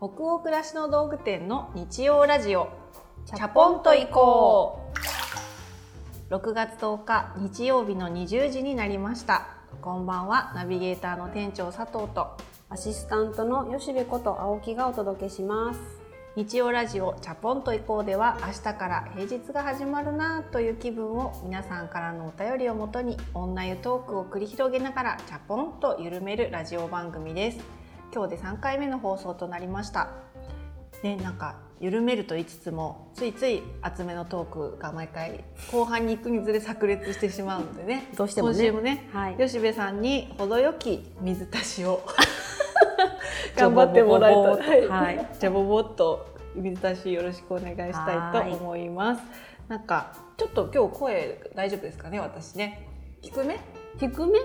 北欧暮らしの道具店の日曜ラジオ。チャポンと行こう。6月10日日曜日の20時になりました。こんばんは。ナビゲーターの店長佐藤とアシスタントの吉部こと青木がお届けします。日曜ラジオチャポンと行こうでは明日から平日が始まるなという気分を皆さんからのお便りをもとに女湯トークを繰り広げながらチャポンと緩めるラジオ番組です。今日で3回目の放送となりました。ね、なんか緩めると言いつつもついつい厚めのトークが毎回後半に行くにつれ炸裂してしまうのでね。どうしてもね。今週もね、はい。吉部さんに程よき水足しを 頑張ってもらえたらボボボボとはいじゃあボボっと水足しよろしくお願いしたいと思いますなんかちょっと今日声大丈夫ですかね私ね低め低め？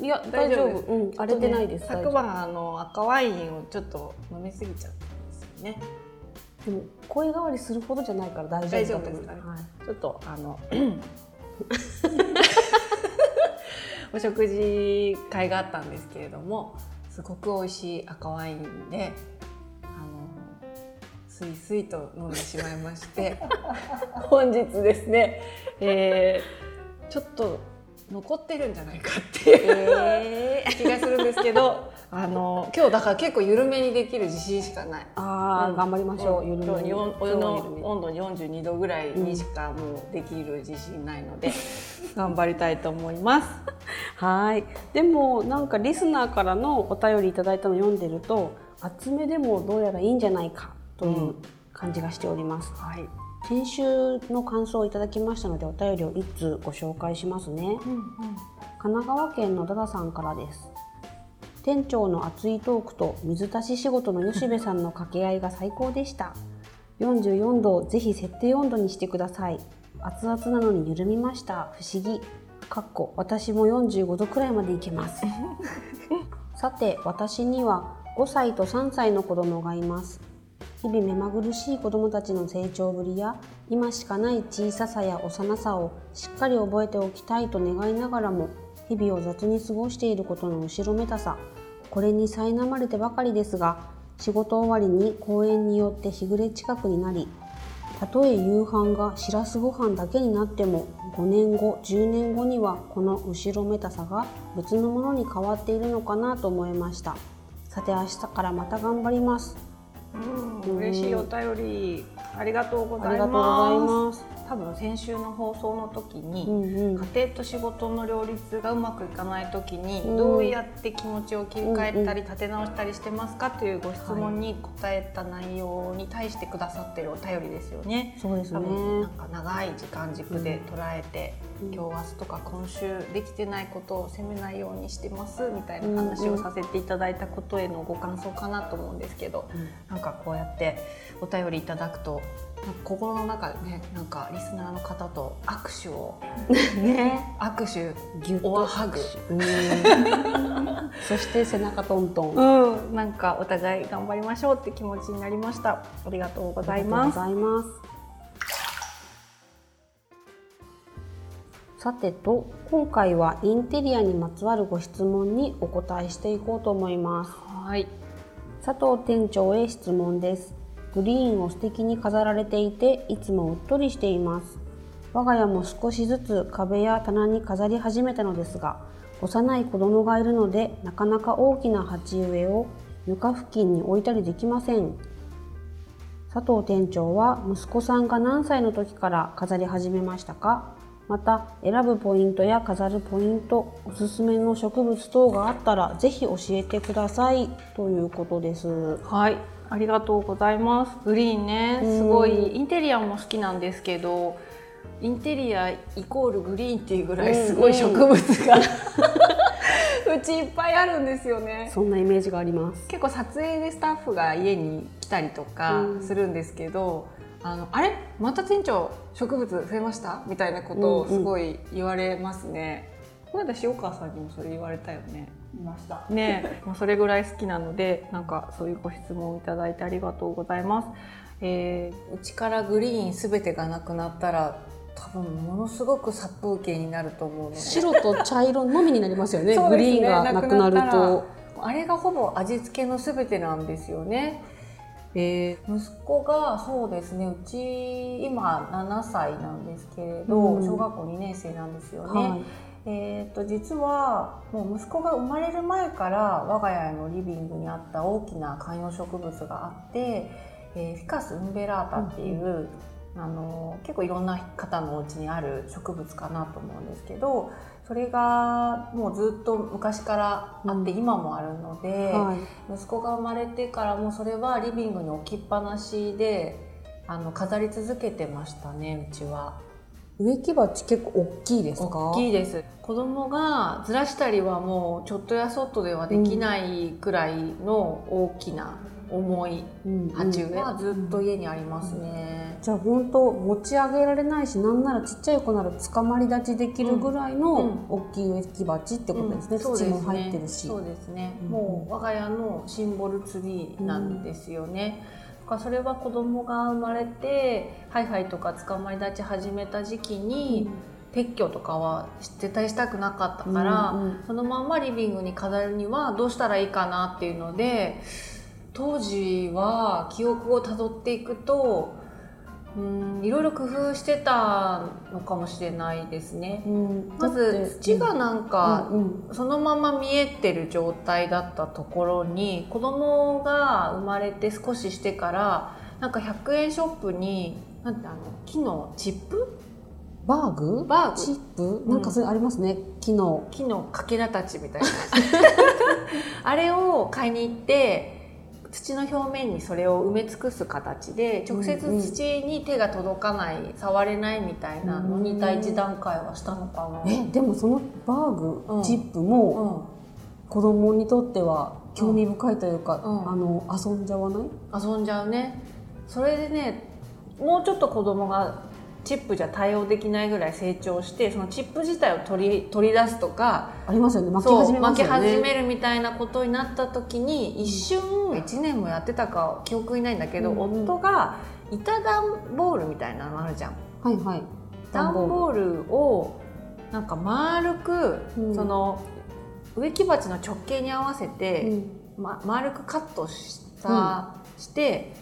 いや大丈夫。うん荒れてないです、大丈昨晩あの赤ワインをちょっと飲みすぎちゃったんですよね。夫でも声変わりするほどじゃないから大丈夫だと思う。大丈夫です。はい。ちょっとあの お食事会があったんですけれどもすごく美味しい赤ワインであのスイスイと飲んでしまいまして。本日ですね、えーちょっと残ってるんじゃないか。っていうえー、気がするんですけど あの今日だから結構緩めにできる自信しかない。あー、うん頑張りましょう、緩めに。おお湯の温度42度ぐらいにしかもうできる自信ないので、頑張りたいと思います。はい。でもなんかリスナーからのお便りいただいたのを読んでると厚めでもどうやらいいんじゃないかといううん。感じがしております、はい。先週の感想をいただきましたのでお便りを一通ご紹介しますね。神奈川県のダダさんからです。店長の熱いトークと水足し仕事の吉部さんの掛け合いが最高でした。44度をぜひ設定温度にしてください。熱々なのに緩みました。不思議。かっこ私も45度くらいまでいけます。さて私には5歳と3歳の子供がいます日々目まぐるしい子供たちの成長ぶりや今しかない小ささや幼さをしっかり覚えておきたいと願いながらも日々を雑に過ごしていることの後ろめたさこれに苛まれてばかりですが仕事終わりに公園によって日暮れ近くになりたとえ夕飯がしらすご飯だけになっても5年後10年後にはこの後ろめたさが別のものに変わっているのかなと思いました。さて明日からまた頑張ります。うん、嬉しいお便り。ありがとうございます。多分先週の放送の時に、うんうん。家庭と仕事の両立がうまくいかない時に、うん。どうやって気持ちを切り替えたりうん立て直したりしてますかというご質問に答えた内容に対してくださってるお便りですよね。そうですねなんか長い時間軸で捉えて、うん今日明日とか今週できてないことを責めないようにしてますみたいな話をさせていただいたことへのご感想かなと思うんですけど、なんかこうやってお便りいただくと心の中でねなんかリスナーの方と握手を ね。握手ギュッとハグ。うん。そして背中トントン。うん。なんかお互い頑張りましょうって気持ちになりました。ありがとうございますさてと今回はインテリアにまつわるご質問にお答えしていこうと思います。はい。佐藤店長へ質問です。グリーンを素敵に飾られていていつもうっとりしています。我が家も少しずつ壁や棚に飾り始めたのですが幼い子供がいるのでなかなか大きな鉢植えを床付近に置いたりできません。佐藤店長は息子さんが何歳の時から飾り始めましたか？また選ぶポイントや飾るポイントおすすめの植物等があったらぜひ教えてください。ということです。はい。ありがとうございます。グリーンね。うん。すごいインテリアも好きなんですけどインテリアイコールグリーンっていうぐらいすごい植物が、うちいっぱいあるんですよね。そんなイメージがあります。結構撮影でスタッフが家に来たりとかうん。するんですけど、あのあれまた店長植物増えました？みたいなことをすごい言われますね。この間塩川さんにもそれ言われたよね。いました。ね もうそれぐらい好きなのでなんかそういうご質問をいただいてありがとうございます。えーうちからグリーンすべてがなくなったら多分ものすごく殺風景になると思うので。白と茶色のみになりますよねねグリーンがなくなるとあれがほぼ味付けのすべてなんですよね。えー、息子がそうですねうち今7歳なんですけれど、うん、小学校2年生なんですよね。はい、えーと、実はもう息子が生まれる前から我が家のリビングにあった大きな観葉植物があって、えー、フィカス・ウンベラータっていう、うん、あの結構いろんな方のお家にある植物かなと思うんですけどそれがもうずっと昔からあって今もあるので、うんはい、息子が生まれてからもそれはリビングに置きっぱなしであの飾り続けてましたねうちは。植木鉢結構大きいですか？大きいです。子供がずらしたりはもうちょっとやそっとではできないくらいの大きな重い鉢植えはずっと家にありますね、じゃあ本当持ち上げられないしなんならちっちゃい子なら捕まり立ちできるぐらいの大きい植木鉢ってことですね、うん。うん、土も入ってるし。そうですね、うん、もう我が家のシンボルツリーなんですよね、かそれは子供が生まれてハイハイとか捕まり立ち始めた時期に、撤去とかは絶対したくなかったから、うんうん、そのまんまリビングに飾るにはどうしたらいいかなっていうので当時は記憶をたどっていくとうんいろいろ工夫してたのかもしれないですね。うん、まず土がなんか、そのまま見えてる状態だったところに子供が生まれて少ししてからなんか100円ショップになんてあの木のチップ？バーグ？バーグ。チップ？なんかそれありますね、うん、木の。木のかけらたちみたいな。あれを買いに行って土の表面にそれを埋め尽くす形で直接土に手が届かない、うんうん、触れないみたいなのに第一段階はしたのかな。えでもそのバーグ、うん、チップも、子供にとっては興味深いというか、うん、あの遊んじゃわない？遊んじゃうね。それでねもうちょっと子供がチップじゃ対応できないぐらい成長してそのチップ自体を取り取り出すとかありますよね。巻き始めますよね。巻き始めるみたいなことになった時に一瞬1年もやってたか記憶にないんだけど、うん、夫が板段ボールみたいなのあるじゃん。はいはい、段ボールをなんか丸く、うん、その植木鉢の直径に合わせて、うん、ま、丸くカットした、して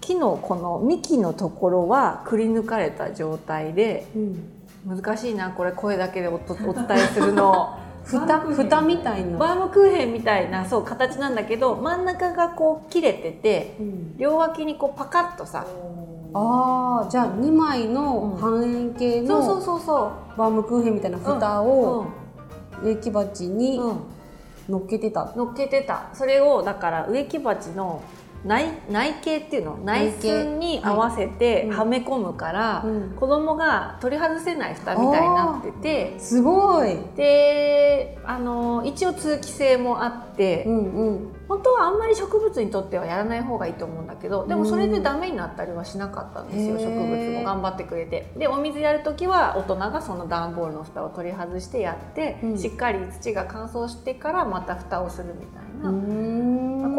木のこの幹のところはくり抜かれた状態で、うん、難しいなこれ声だけでおお伝えするの。蓋蓋みたいな。バームクーヘンみたいなそう形なんだけど真ん中がこう切れてて、うん、両脇にこうパカッとさ。ああじゃあ2枚の半円形の、そうそうそうバームクーヘンみたいな蓋を植木鉢に乗っけてた、乗っけてた。それをだから植木鉢の内内径っていうの？内寸に合わせてはめ込むから、はいうん、子供が取り外せない蓋みたいになってて。すごい。であの一応通気性もあって、うんうん、本当はあんまり植物にとってはやらない方がいいと思うんだけどでもそれでダメになったりはしなかったんですよ、植物も。頑張ってくれて。でお水やる時は大人がその段ボールの蓋を取り外してやって、うん、しっかり土が乾燥してからまた蓋をするみたいな。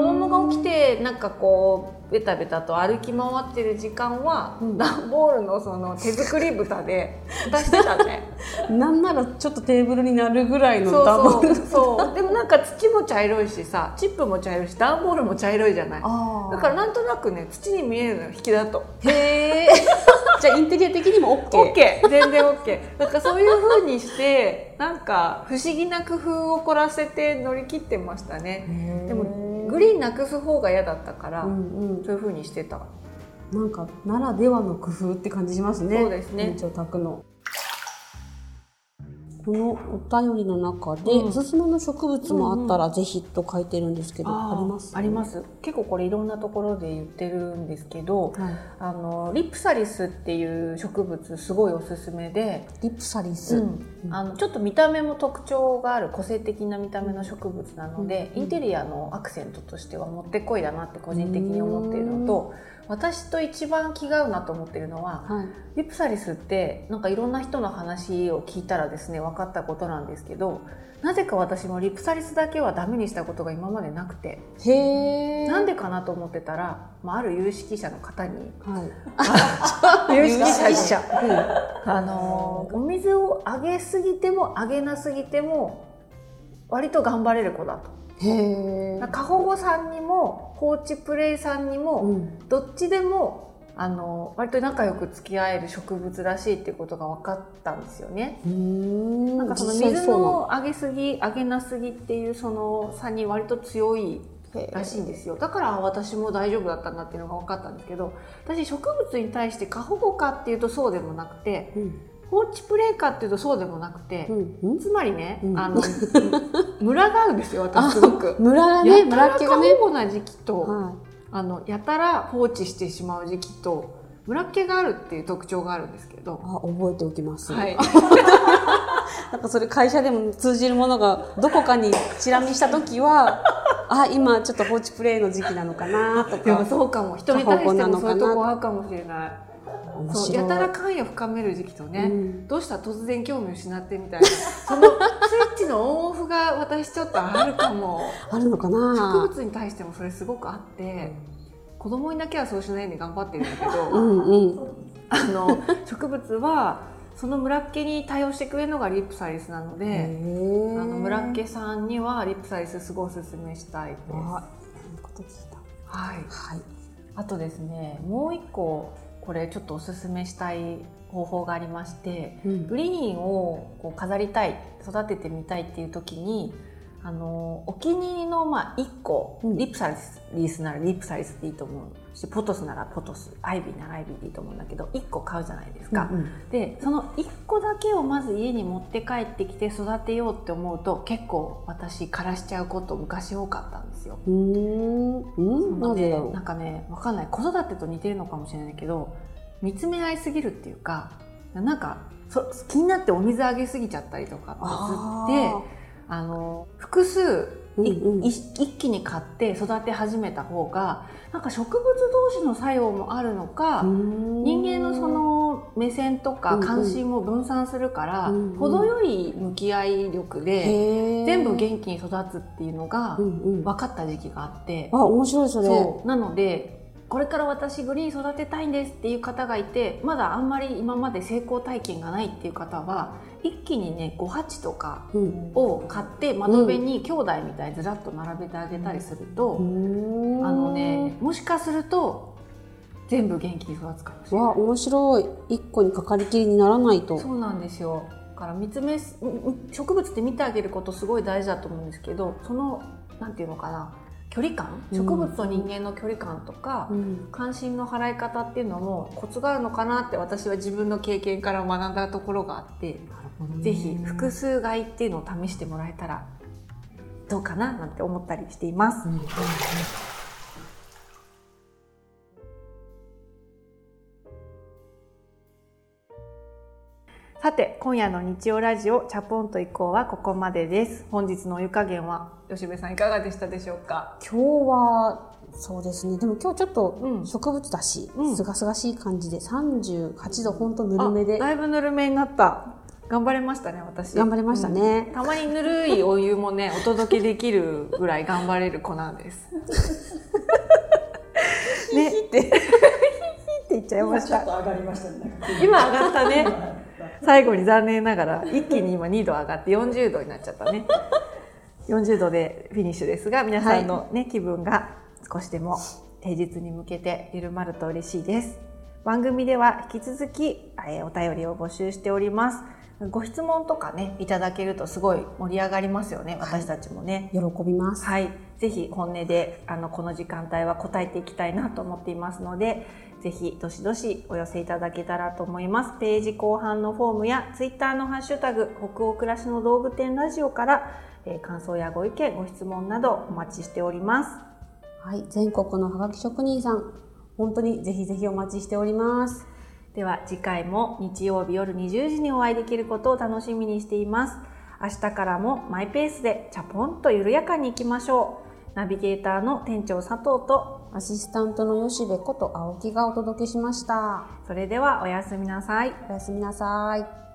子供が起きてなんかこうベタベタと歩き回ってる時間は、うん、段ボールのその手作り蓋で 蓋してたね。なんならちょっとテーブルになるぐらいの段ボール。そう。でもなんか土も茶色いしさチップも茶色いし段ボールも茶色いじゃない。だからなんとなくね土に見えるのよ引きだと。へえ。じゃあインテリア的にも OK? OK 全然 OK だからそういうふうにしてなんか不思議な工夫を凝らせて乗り切ってましたね。でもグリーンなくす方が嫌だったから、うんうん、そういうふうにしてた。なんかならではの工夫って感じしますね。そうですね。店長宅のこのお便りの中で、うん、おすすめの植物もあったらぜひと書いてるんですけど、うんうん、あります、あります。結構これいろんなところで言ってるんですけど、はい、あのリプサリスっていう植物すごいおすすめでリプサリス、うん、あのちょっと見た目も特徴がある個性的な見た目の植物なので、インテリアのアクセントとしてはもってこいだなって個人的に思っているのと、私と一番気が合うなと思ってるのは、はい、リプサリスってなんかいろんな人の話を聞いたらですね分かったことなんですけどなぜか私もリプサリスだけはダメにしたことが今までなくてへなんでかなと思ってたら、まあ、ある有識者の方に、はい、有識者あのお水をあげすぎてもあげなすぎても割と頑張れる子だと。へえ。過保護さんにも放置プレイさんにも、うん。どっちでもあの割と仲良く付き合える植物らしいっていうことが分かったんですよね。ん。なんかその水のあげすぎあげなすぎっていうその差に割と強いらしいんですよだから私も大丈夫だったんだっていうのが分かったんですけど私植物に対して過保護かっていうとそうでもなくてうん。放置プレイかっていうとそうでもなくてう、ん。うん。つまりね、うんあのムラがあるんですよ私すごく。ムラがね、やた。保護な時期と、はあのやたら放置してしまう時期とムラっ気があるっていう特徴があるんですけどい。、あ、覚えておきます。はい、なんかそれ会社でも通じるものがどこかにチラ見した時は、あ、今ちょっと放置プレイの時期なのかなとでもか。そうかも人に対してもそういうとこあるかもしれない面白い。やたら関与深める時期とね、うんどうしたら突然興味失ってみたいな そのスイッチのオンオフが私ちょっとあるかも あるのか植な物に対してもそれすごくあって子供にだけはそうしないように頑張ってるんだけうどんうん。あの植物はその村っ気に対応してくれるのがリップサリスなので、へあの村っ気さんにはリップサリスすごいおすすめしたいです。あ、は。い。はい。あとですね、もう一個これちょっとおすすめしたい方法がありまして、うんグリーンをこう飾りたい、育ててみたいっていう時に。あのお気に入りのまあ一個、うんリップサリスならリップサリスでいいと思うしポトスならポトスアイビーならアイビーでいいと思うんだけど一個買うじゃないですか、うんでその1個だけをまず家に持って帰ってきて育てようって思うと結構私枯らしちゃうこと昔多かったんですよ。うん。うーん。うん。なぜだろなんかねわかんない子育てと似てるのかもしれないけど見つめ合いすぎるっていうかなんかそ気になってお水あげすぎちゃったりとかあってあの複数いうんうん。い一気に買って育て始めた方がなんか植物同士の作用もあるのか、人人間のその目線とかうんうん。関心も分散するから、うんうん。程よい向き合い力で全部気元気に育つっていうのがうんうん。分かった時期があって、あ、面白いそれ。そう。なのでこれから私グリーン育てたいんですっていう方がいてまだあんまり今まで成功体験がないっていう方は一気にね5鉢とかうん。を買って窓辺に兄弟みたいにずらっと並べてあげたりすると、うんあのね。もしかすると全部元気に育つかもしれない。わ、面白い。一個にかかりきりにならないと。そうなんですよだから見つめす植物って見てあげることすごい大事だと思うんですけどそのなんていうのかな距離感？うん植物と人間の距離感とか、うん。関心の払い方っていうのもコツがあるのかなって私は自分の経験から学んだところがあって、なるほどねぜひ複数買いっていうのを試してもらえたらどうかななんて思ったりしています。うんうんさて今夜の日曜ラジオチャポンと以降はここまでです。本日のお湯加減は吉部さんいかがでしたでしょうか？今日はそうですね。でも今日ちょっうとん。植物だし、うん。すがすがしい感じで38度ほんとぬるめで。あだいぶぬるめになった。頑張れましたね私。頑張れましたね。うん。たまにぬるいお湯もね お届けできるぐらい頑張れる子なんです ねって。って言っちゃいました。上がりましたね。今上がったね最後に残念ながら一気に今2度上がって40度になっちゃったね。40度でフィニッシュですが皆さんのね、気分が少しでも平日に向けて緩まると嬉しいです。番組では引き続き、えーお便りを募集しております。ご質問とかねいただけるとすごい盛り上がりますよね。私たちもね、喜びます、はい、ぜひ本音であのこの時間帯は答えていきたいなと思っていますので、ぜひどしどしお寄せいただけたらと思います。ページ後半のフォームやツイッターのハッシュタグ北欧暮らしの道具店ラジオから、えー感想やご意見、ご質問などお待ちしております。はい、全国のハガキ職人さん本当にぜひぜひお待ちしておりますでは次回も日曜日夜20時にお会いできることを楽しみにしています。明日からもマイペースでチャポンと緩やかに行きましょう。ナビゲーターの店長佐藤とアシスタントの吉部こと青木がお届けしましたそれではおやすみなさい。おやすみなさい